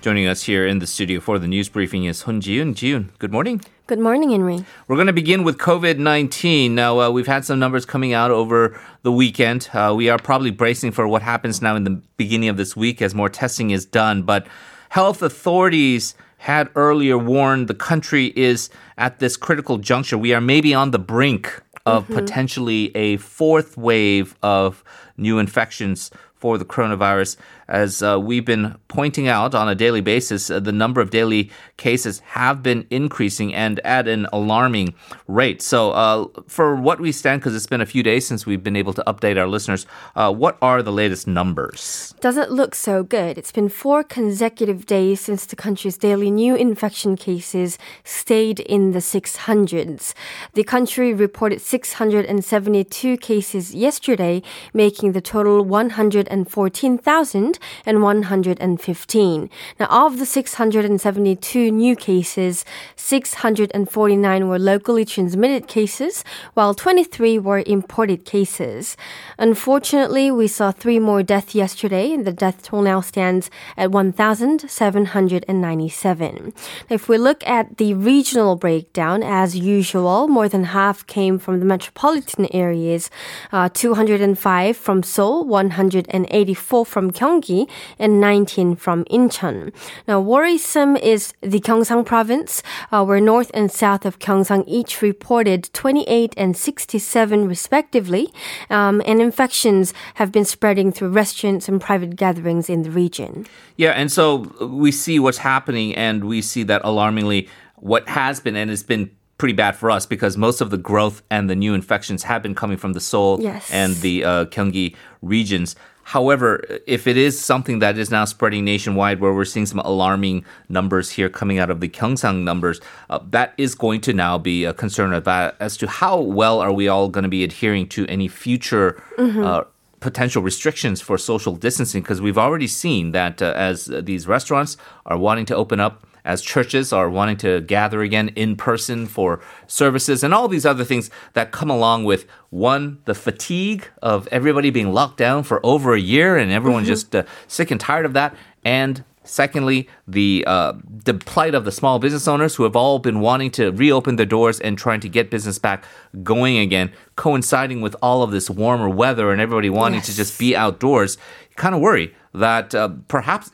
Joining us here in the studio for the news briefing is Son Jiyoon. Jiyoon, good morning. Good morning, Henry. We're going to begin with COVID 19. Now, uh, we've had some numbers coming out over the weekend. Uh, we are probably bracing for what happens now in the beginning of this week as more testing is done. But health authorities had earlier warned the country is at this critical juncture. We are maybe on the brink of mm-hmm. potentially a fourth wave of new infections for the coronavirus. As uh, we've been pointing out on a daily basis, uh, the number of daily cases have been increasing and at an alarming rate. So, uh, for what we stand, because it's been a few days since we've been able to update our listeners, uh, what are the latest numbers? Doesn't look so good. It's been four consecutive days since the country's daily new infection cases stayed in the 600s. The country reported 672 cases yesterday, making the total 100. 614,115. Now, of the 672 new cases, 649 were locally transmitted cases, while 23 were imported cases. Unfortunately, we saw three more deaths yesterday, and the death toll now stands at 1,797. If we look at the regional breakdown, as usual, more than half came from the metropolitan areas, uh, 205 from Seoul, 100 184 from Gyeonggi, and 19 from Incheon. Now, worrisome is the Gyeongsang province, uh, where north and south of Gyeongsang each reported 28 and 67 respectively, um, and infections have been spreading through restaurants and private gatherings in the region. Yeah, and so we see what's happening, and we see that alarmingly what has been and has been pretty bad for us because most of the growth and the new infections have been coming from the Seoul yes. and the uh, Gyeonggi regions. However, if it is something that is now spreading nationwide, where we're seeing some alarming numbers here coming out of the Gyeongsang numbers, uh, that is going to now be a concern about as to how well are we all going to be adhering to any future. Mm-hmm. Uh, potential restrictions for social distancing because we've already seen that uh, as these restaurants are wanting to open up as churches are wanting to gather again in person for services and all these other things that come along with one, the fatigue of everybody being locked down for over a year and everyone mm-hmm. just uh, sick and tired of that, and Secondly, the uh, the plight of the small business owners who have all been wanting to reopen their doors and trying to get business back going again, coinciding with all of this warmer weather and everybody wanting yes. to just be outdoors. kind of worry that uh, perhaps,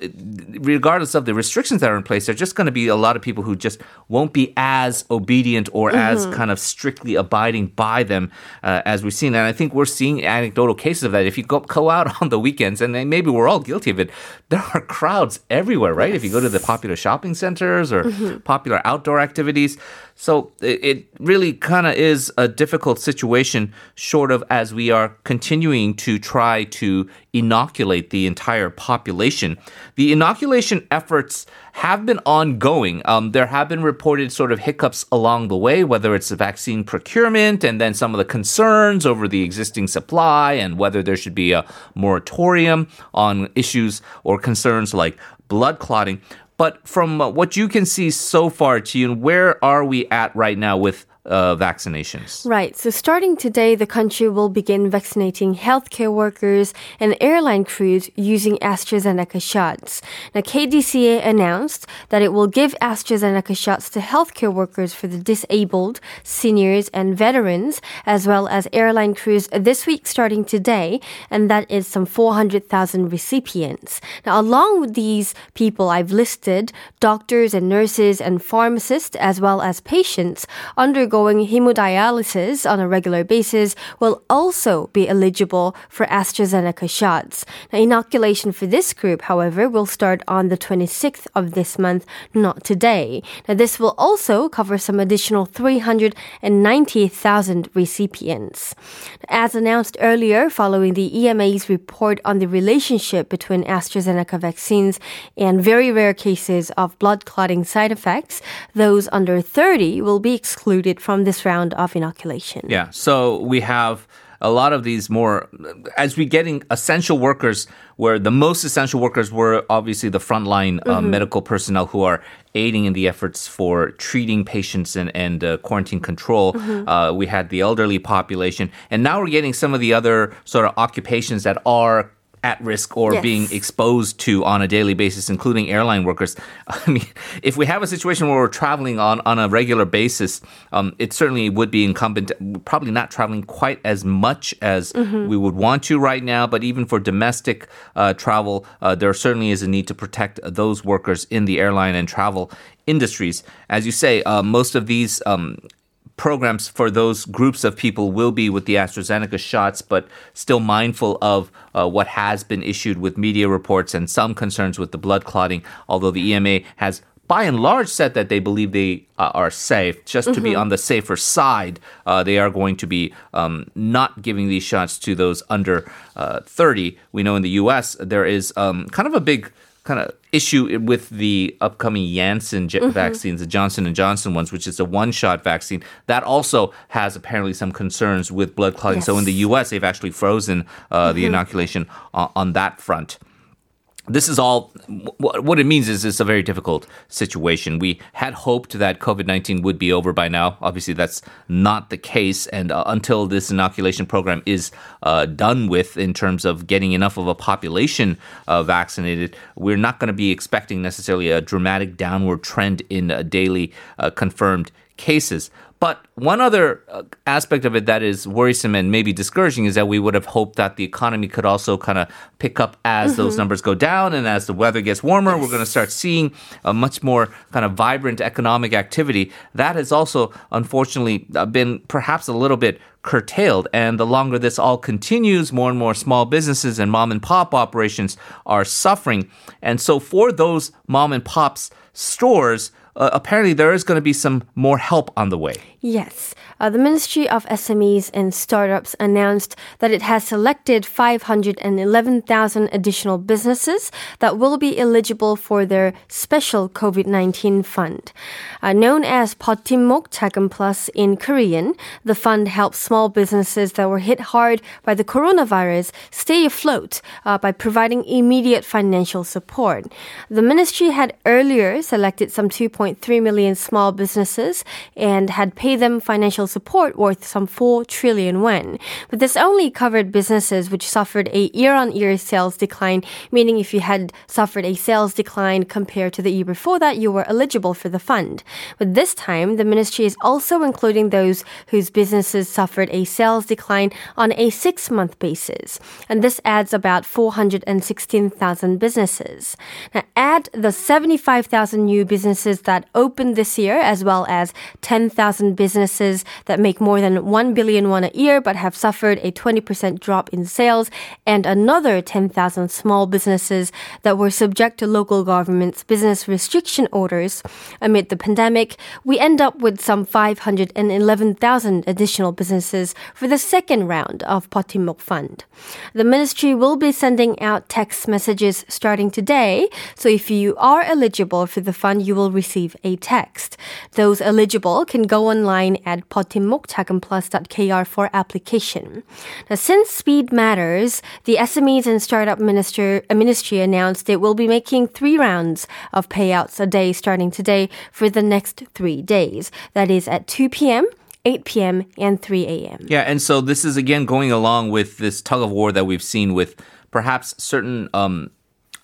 regardless of the restrictions that are in place, there's just going to be a lot of people who just won't be as obedient or mm-hmm. as kind of strictly abiding by them uh, as we've seen. And I think we're seeing anecdotal cases of that. If you go, go out on the weekends, and maybe we're all guilty of it, there are crowds everywhere, right? Yes. If you go to the popular shopping centers or mm-hmm. popular outdoor activities. So it really kind of is a difficult situation, short of as we are continuing to try to inoculate the entire population. The inoculation efforts have been ongoing. Um, there have been reported sort of hiccups along the way, whether it's the vaccine procurement and then some of the concerns over the existing supply and whether there should be a moratorium on issues or concerns like blood clotting. But from uh, what you can see so far, Jiyoon, where are we at right now with uh, vaccinations. Right. So starting today, the country will begin vaccinating healthcare workers and airline crews using AstraZeneca shots. Now, KDCA announced that it will give AstraZeneca shots to healthcare workers for the disabled, seniors, and veterans, as well as airline crews this week starting today, and that is some 400,000 recipients. Now, along with these people I've listed, doctors and nurses and pharmacists, as well as patients, undergo undergoing hemodialysis on a regular basis will also be eligible for AstraZeneca shots. Now, inoculation for this group, however, will start on the 26th of this month, not today. Now, this will also cover some additional 390,000 recipients. As announced earlier, following the EMA's report on the relationship between AstraZeneca vaccines and very rare cases of blood clotting side effects, those under 30 will be excluded from this round of inoculation. Yeah. So we have a lot of these more as we getting essential workers where the most essential workers were obviously the frontline uh, mm-hmm. medical personnel who are aiding in the efforts for treating patients and, and uh, quarantine control. Mm-hmm. Uh, we had the elderly population, and now we're getting some of the other sort of occupations that are at risk or Yes. being exposed to on a daily basis, including airline workers. I mean, if we have a situation where we're traveling on, on a regular basis, um, it certainly would be incumbent, probably not traveling quite as much as we would want to right now, but even for domestic uh, travel, uh, there certainly is a need to protect those workers in the airline and travel industries. As you say, uh, most of these um, programs for those groups of people will be with the AstraZeneca shots, but still mindful of uh, what has been issued with media reports and some concerns with the blood clotting, although the EMA has by and large said that they believe they uh, are safe. Just to be on the safer side, uh, they are going to be um, not giving these shots to those under uh, 30. We know in the U.S. there is um, kind of a big kind of issue with the upcoming Janssen j- mm-hmm. vaccines, the Johnson and Johnson ones, which is a one-shot vaccine. That also has apparently some concerns with blood clotting. So in the U.S., they've actually frozen uh, the mm-hmm. inoculation on, on that front this is all what it means is it's a very difficult situation. We had hoped that COVID 19 would be over by now. Obviously, that's not the case. And uh, until this inoculation program is uh, done with, in terms of getting enough of a population uh, vaccinated, we're not going to be expecting necessarily a dramatic downward trend in uh, daily uh, confirmed cases. But one other uh, aspect of it that is worrisome and maybe discouraging is that we would have hoped that the economy could also kind of pick up as those numbers go down and as the weather gets warmer. We're going to start seeing a much more kind of vibrant economic activity. That has also, unfortunately, uh, been perhaps a little bit curtailed. And the longer this all continues, more and more small businesses and mom and pop operations are suffering. And so for those mom and pops stores, uh, apparently there is going to be some more help on the way. Yes. Uh, the Ministry of SMEs and Startups announced that it has selected 511,000 additional businesses that will be eligible for their special COVID 19 fund. Uh, known as Potimok Takum Plus in Korean, the fund helps small businesses that were hit hard by the coronavirus stay afloat uh, by providing immediate financial support. The ministry had earlier selected some 2.3 million small businesses and had paid them financial support worth some 4 trillion won. But this only covered businesses which suffered a year-on-year sales decline, meaning if you had suffered a sales decline compared to the year before that, you were eligible for the fund. But this time, the ministry is also including those whose businesses suffered a sales decline on a six-month basis. And this adds about 416,000 businesses. Now, add the 75,000 new businesses that opened this year, as well as 10,000 businesses that make more than 1 billion won a year but have suffered a 20% drop in sales and another 10,000 small businesses that were subject to local government's business restriction orders amid the pandemic, we end up with some 511,000 additional businesses for the second round of Potimok Fund. The ministry will be sending out text messages starting today, so if you are eligible for the fund, you will receive a text. Those eligible can go online at timokjagenplus.kr4 application. Now, since speed matters, the SMEs and Startup Minister, uh, Ministry announced it will be making three rounds of payouts a day starting today for the next three days. That is at 2 p.m. 8 p.m. and 3 a.m. Yeah, and so this is again going along with this tug of war that we've seen with perhaps certain um,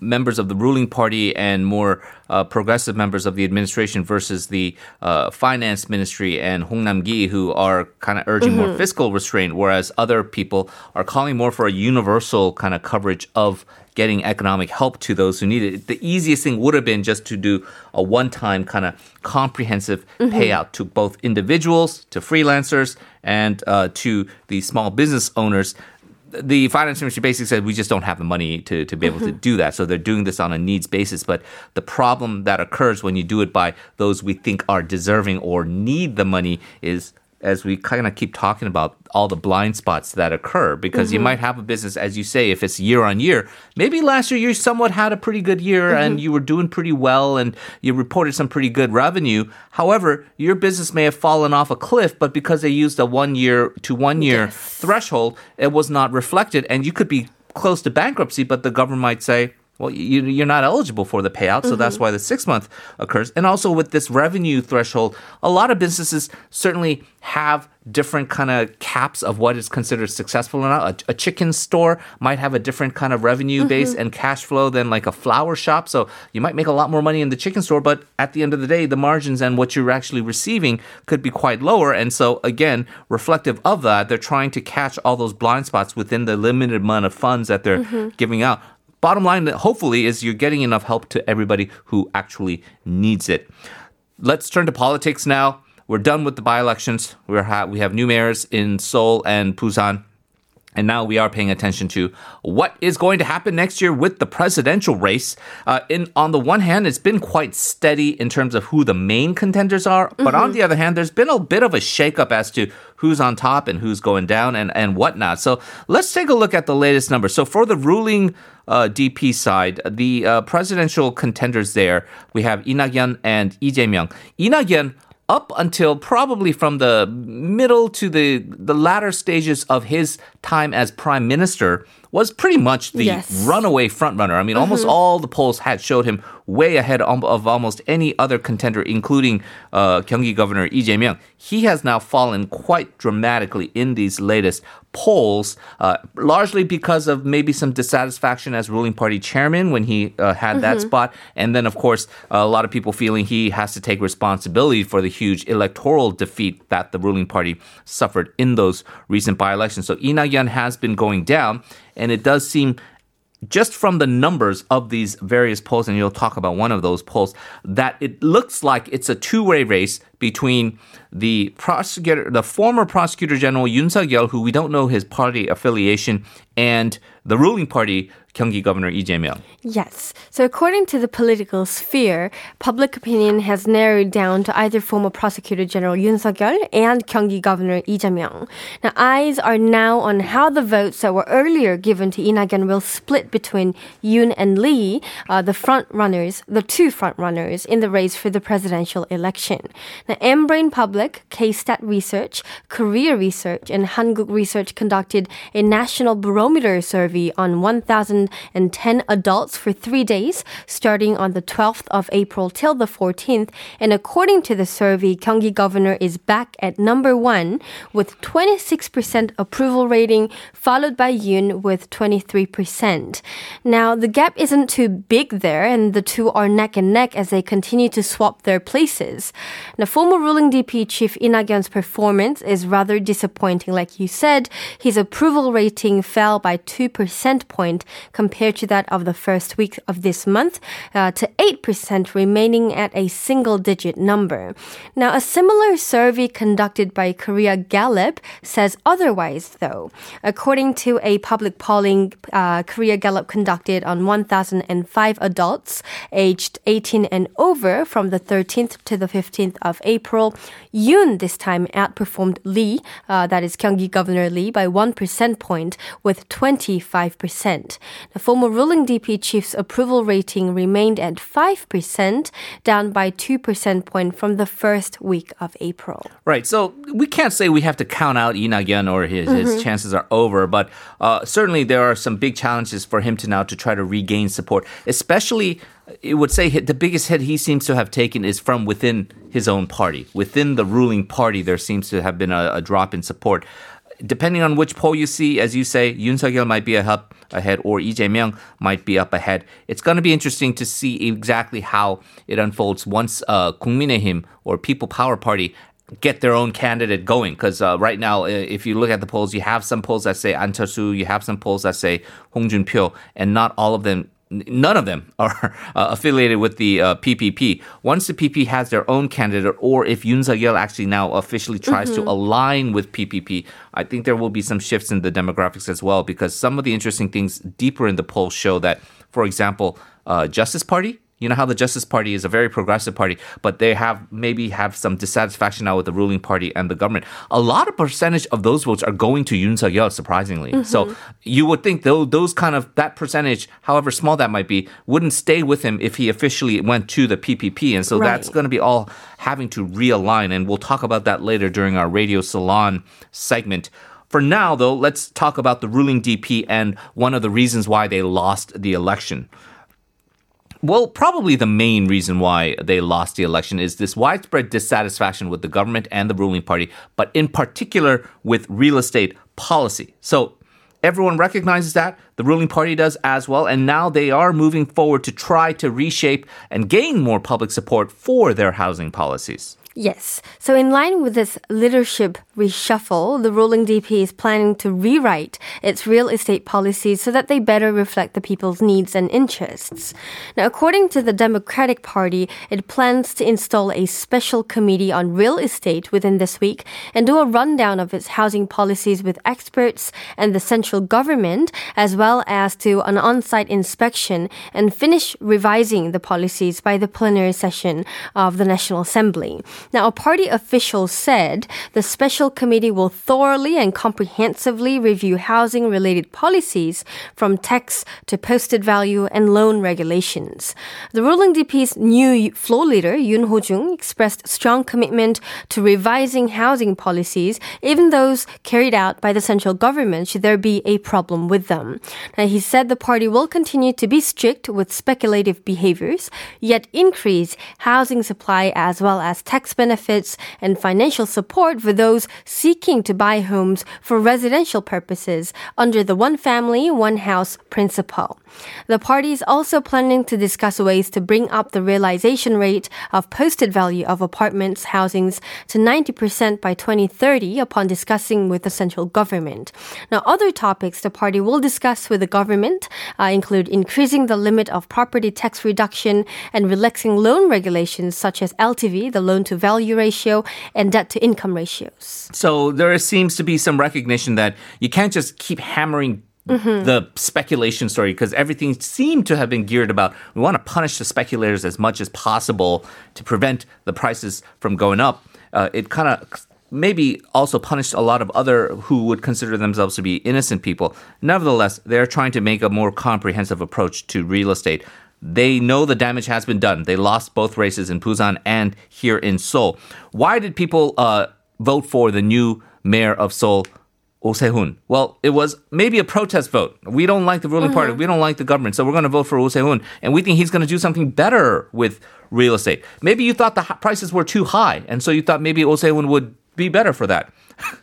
members of the ruling party and more uh, progressive members of the administration versus the uh, finance ministry and Hong Nam-ki, who are kind of urging more fiscal restraint, whereas other people are calling more for a universal kind of coverage of getting economic help to those who need it. The easiest thing would have been just to do a one-time kind of comprehensive payout to both individuals, to freelancers, and uh, to the small business owners the finance ministry basically said we just don't have the money to, to be able to mm-hmm. do that. So they're doing this on a needs basis. But the problem that occurs when you do it by those we think are deserving or need the money is as we kind of keep talking about all the blind spots that occur because you mm-hmm. might have a business as you say if it's year on year maybe last year you somewhat had a pretty good year mm-hmm. and you were doing pretty well and you reported some pretty good revenue. However your business may have fallen off a cliff but because they used a one year to one year threshold it was not reflected and you could be close to bankruptcy but the government might say well, you, you're not eligible for the payout. So that's mm-hmm. why the six month occurs. And also with this revenue threshold, a lot of businesses certainly have different kind of caps of what is considered successful or not. A, a chicken store might have a different kind of revenue base mm-hmm. and cash flow than like a flower shop. So you might make a lot more money in the chicken store, but at the end of the day, the margins and what you're actually receiving could be quite lower. And so again, reflective of that, they're trying to catch all those blind spots within the limited amount of funds that they're mm-hmm. giving out. Bottom line, hopefully, is you're getting enough help to everybody who actually needs it. Let's turn to politics now. We're done with the by-elections. We're ha- we have new mayors in Seoul and Busan. And now we are paying attention to what is going to happen next year with the presidential race. Uh, in on the one hand, it's been quite steady in terms of who the main contenders are, but on the other hand, there's been a bit of a shakeup as to who's on top and who's going down and and whatnot. So let's take a look at the latest numbers. So for the ruling uh, DP side, the uh, presidential contenders there, we have Nak-yeon and Lee Jae-myung. Lee Nak-yeon up until probably from the middle to the the latter stages of his time as prime minister was pretty much the Yes. runaway frontrunner. I mean, almost mm-hmm. all the polls had showed him way ahead of, of almost any other contender, including uh, Gyeonggi Governor Lee Jae-myung. He has now fallen quite dramatically in these latest polls, uh, largely because of maybe some dissatisfaction as ruling party chairman when he uh, had that spot, and then of course a lot of people feeling he has to take responsibility for the huge electoral defeat that the ruling party suffered in those recent by-elections. So Lee Nak-yeon has been going down, and it does seem just from the numbers of these various polls, and you'll talk about one of those polls, that it looks like it's a two-way race between the prosecutor, the former prosecutor general Yoon Suk-yeol, who we don't know his party affiliation, and the ruling party Gyeonggi Governor Lee Jae-myung. Yes. So according to the political sphere, public opinion has narrowed down to either former prosecutor general Yoon Suk-yeol and Gyeonggi governor Lee Jae-myung. Now eyes are now on how the votes that were earlier given to Nak-yeon will split between Yoon and Lee, uh, the front runners, the two front runners in the race for the presidential election. Now Embrain Public, K-Stat Research, Korea Research, and Hankook Research conducted a national barometer survey on 1,010 adults for three days, starting on the 12th of April till the 14th. And according to the survey, Gyeonggi governor is back at number one with 26% approval rating, followed by Yoon with 23%. Now, the gap isn't too big there, and the two are neck and neck as they continue to swap their places. Now, former ruling DP chief Lee Nak-yeon's performance is rather disappointing. Like you said, his approval rating fell by 2 percent point compared to that of the first week of this month uh, to 8%, remaining at a single digit number. Now, a similar survey conducted by Korea Gallup says otherwise, though. According to a public polling uh, Korea Gallup conducted on 1,005 adults aged 18 and over from the 13th to the 15th of April, Yoon this time outperformed Lee, uh, that is Gyeonggi Governor Lee, by 1 percent point with 25%. The former ruling DP chief's approval rating remained at 5%, down by 2 percent point from the first week of April. Right. So we can't say we have to count out Nak-yeon or his, his chances are over, but uh, certainly there are some big challenges for him to now to try to regain support, especially it would say the biggest hit he seems to have taken is from within his own party. Within the ruling party, there seems to have been a, a drop in support. Depending on which poll you see, as you say, Yoon Suk-yeol might be up ahead or Lee Jae-myung might be up ahead. It's going to be interesting to see exactly how it unfolds once uh Him or People Power Party get their own candidate going. Because uh, right now, if you look at the polls, you have some polls that say An Cheol-soo, you have some polls that say Hong Jun Pyo, and not all of them none of them are uh, affiliated with the uh, PPP. Once the PP has their own candidate, or if Yoon Suk-yeol actually now officially tries to align with PPP, I think there will be some shifts in the demographics as well. Because some of the interesting things deeper in the poll show that, for example, uh, Justice Party. You know how the Justice Party is a very progressive party, but they have maybe have some dissatisfaction now with the ruling party and the government. A lot of percentage of those votes are going to Yoon Suk-yeol, surprisingly. Mm-hmm. So you would think though those kind of that percentage, however small that might be, wouldn't stay with him if he officially went to the PPP, and so that's going to be all having to realign. And we'll talk about that later during our radio salon segment. For now, though, let's talk about the ruling DP and one of the reasons why they lost the election. Well, probably the main reason why they lost the election is this widespread dissatisfaction with the government and the ruling party, but in particular with real estate policy. So everyone recognizes that. The ruling party does as well. And now they are moving forward to try to reshape and gain more public support for their housing policies. Yes. So, in line with this leadership reshuffle, the ruling DP is planning to rewrite its real estate policies so that they better reflect the people's needs and interests. Now, according to the Democratic Party, it plans to install a special committee on real estate within this week and do a rundown of its housing policies with experts and the central government, as well as do an on site inspection and finish revising the policies by the plenary session of the National Assembly. Now, a party official said the special committee will thoroughly and comprehensively review housing related policies from tax to posted value and loan regulations. The ruling DP's new floor leader, Yoon Ho-jung, expressed strong commitment to revising housing policies, even those carried out by the central government should there be a problem with them. Now, he said the party will continue to be strict with speculative behaviors, yet increase housing supply as well as tax benefits and financial support for those seeking to buy homes for residential purposes under the one family, one house principle. The party is also planning to discuss ways to bring up the realization rate of posted value of apartments housings to 90% by 2030 upon discussing with the central government. Now, other topics the party will discuss with the government uh, include increasing the limit of property tax reduction and relaxing loan regulations such as LTV, the loan to value ratio, and debt to income ratios. So there seems to be some recognition that you can't just keep hammering Mm-hmm. the speculation story because everything seemed to have been geared about we want to punish the speculators as much as possible to prevent the prices from going up. Uh, it kind of maybe also punished a lot of other who would consider themselves to be innocent people. Nevertheless, they're trying to make a more comprehensive approach to real estate. They know the damage has been done. They lost both races in Busan and here in Seoul. Why did people uh, vote for the new mayor of Seoul? Oh Se-hoon. Well, it was maybe a protest vote. We don't like the ruling mm-hmm. party. We don't like the government. So we're going to vote for Oh Se-hoon. And we think he's going to do something better with real estate. Maybe you thought the prices were too high. And so you thought maybe Oh Se-hoon would be better for that.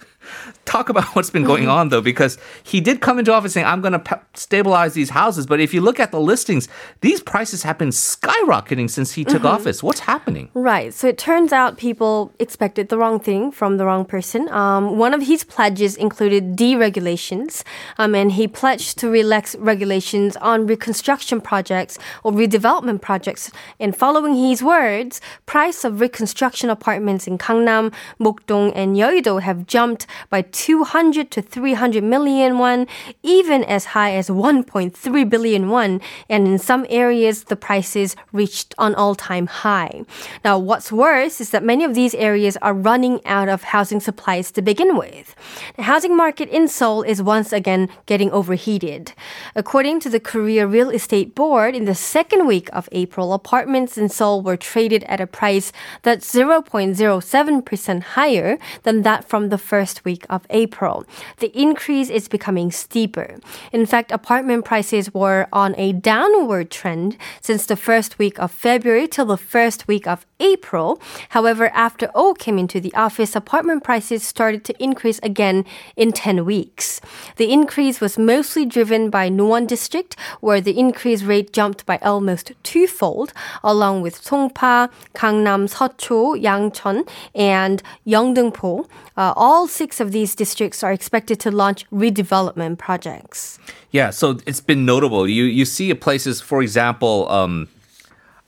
talk about what's been going on though, because he did come into office saying, I'm going to pe- stabilize these houses. But if you look at the listings, these prices have been skyrocketing since he took mm-hmm. office. What's happening? Right. So it turns out people expected the wrong thing from the wrong person. Um, one of his pledges included deregulations, um, and he pledged to relax regulations on reconstruction projects or redevelopment projects. And following his words, price of reconstruction apartments in Gangnam, Mokdong, and Yeouido have jumped by 200 to 300 million won, even as high as 1.3 billion won. And in some areas, the prices reached an all-time high. Now, what's worse is that many of these areas are running out of housing supplies to begin with. The housing market in Seoul is once again getting overheated. According to the Korea Real Estate Board, in the second week of April, apartments in Seoul were traded at a price that's 0.07% higher than that from the first week of April. The increase is becoming steeper. In fact, apartment prices were on a downward trend since the first week of February till the first week of April. However, after Oh came into the office, apartment prices started to increase again in 10 weeks. The increase was mostly driven by Nowon district, where the increase rate jumped by almost twofold, along with Songpa, Gangnam, Seocho, Yangcheon, and Yeongdeungpo. Uh, all six of these districts are expected to launch redevelopment projects. Yeah, so it's been notable. You you see places, for example, um,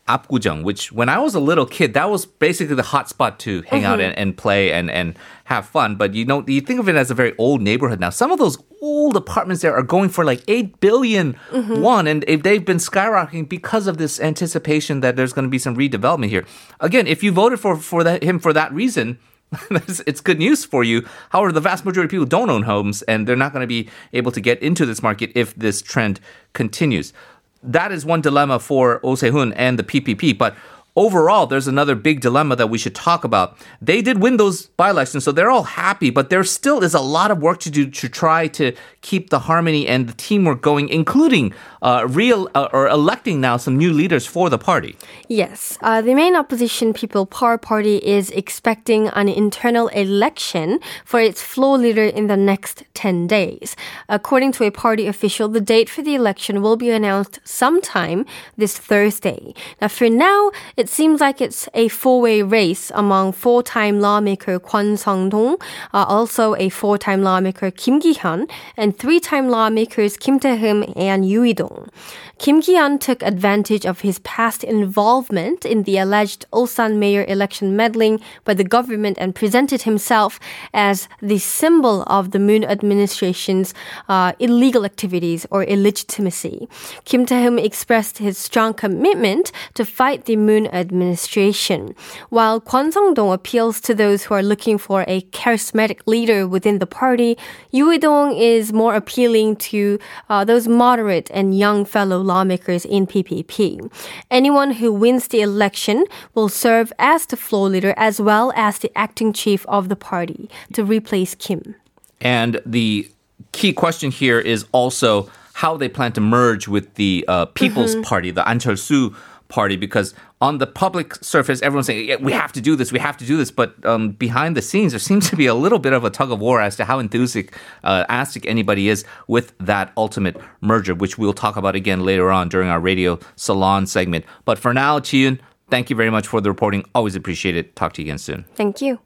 Apgujeong, which when I was a little kid, that was basically the hot spot to hang mm-hmm. out and, and play and, and have fun. But you know, you think of it as a very old neighborhood now. Some of those old apartments there are going for like 8 billion mm-hmm. won. And if they've been skyrocketing because of this anticipation that there's going to be some redevelopment here. Again, if you voted for, for that, him for that reason, it's good news for you. However, the vast majority of people don't own homes and they're not going to be able to get into this market if this trend continues. That is one dilemma for Oh Se-hoon and the PPP. But overall, there's another big dilemma that we should talk about. They did win those by elections, so they're all happy, but there still is a lot of work to do to try to keep the harmony and the teamwork going, including uh, real uh, or electing now some new leaders for the party. Yes, uh, the main opposition People Power Party is expecting an internal election for its floor leader in the next 10 days. According to a party official, the date for the election will be announced sometime this Thursday. Now, for now, it seems like it's a four-way race among four-time lawmaker Kwon Seong-dong, uh, also a four-time lawmaker Kim Gi-hyun, and three-time lawmakers Kim Tae-heum and Yoo Eui-dong. Kim Ki-hyun took advantage of his past involvement in the alleged Ulsan mayor election meddling by the government and presented himself as the symbol of the Moon administration's uh, illegal activities or illegitimacy. Kim Tae-heum expressed his strong commitment to fight the Moon administration, while Kwon Seong-dong appeals to those who are looking for a charismatic leader within the party. Yoo Eui-dong is more appealing to uh, those moderate and young fellow lawmakers in PPP. Anyone who wins the election will serve as the floor leader as well as the acting chief of the party to replace Kim. And the key question here is also how they plan to merge with the uh, People's Party, the An Cheol-soo party, because on the public surface, everyone's saying, yeah, we have to do this, we have to do this. But um, behind the scenes, there seems to be a little bit of a tug of war as to how enthusiastic uh, anybody is with that ultimate merger, which we'll talk about again later on during our radio salon segment. But for now, Jiyoon, thank you very much for the reporting. Always appreciate it. Talk to you again soon. Thank you.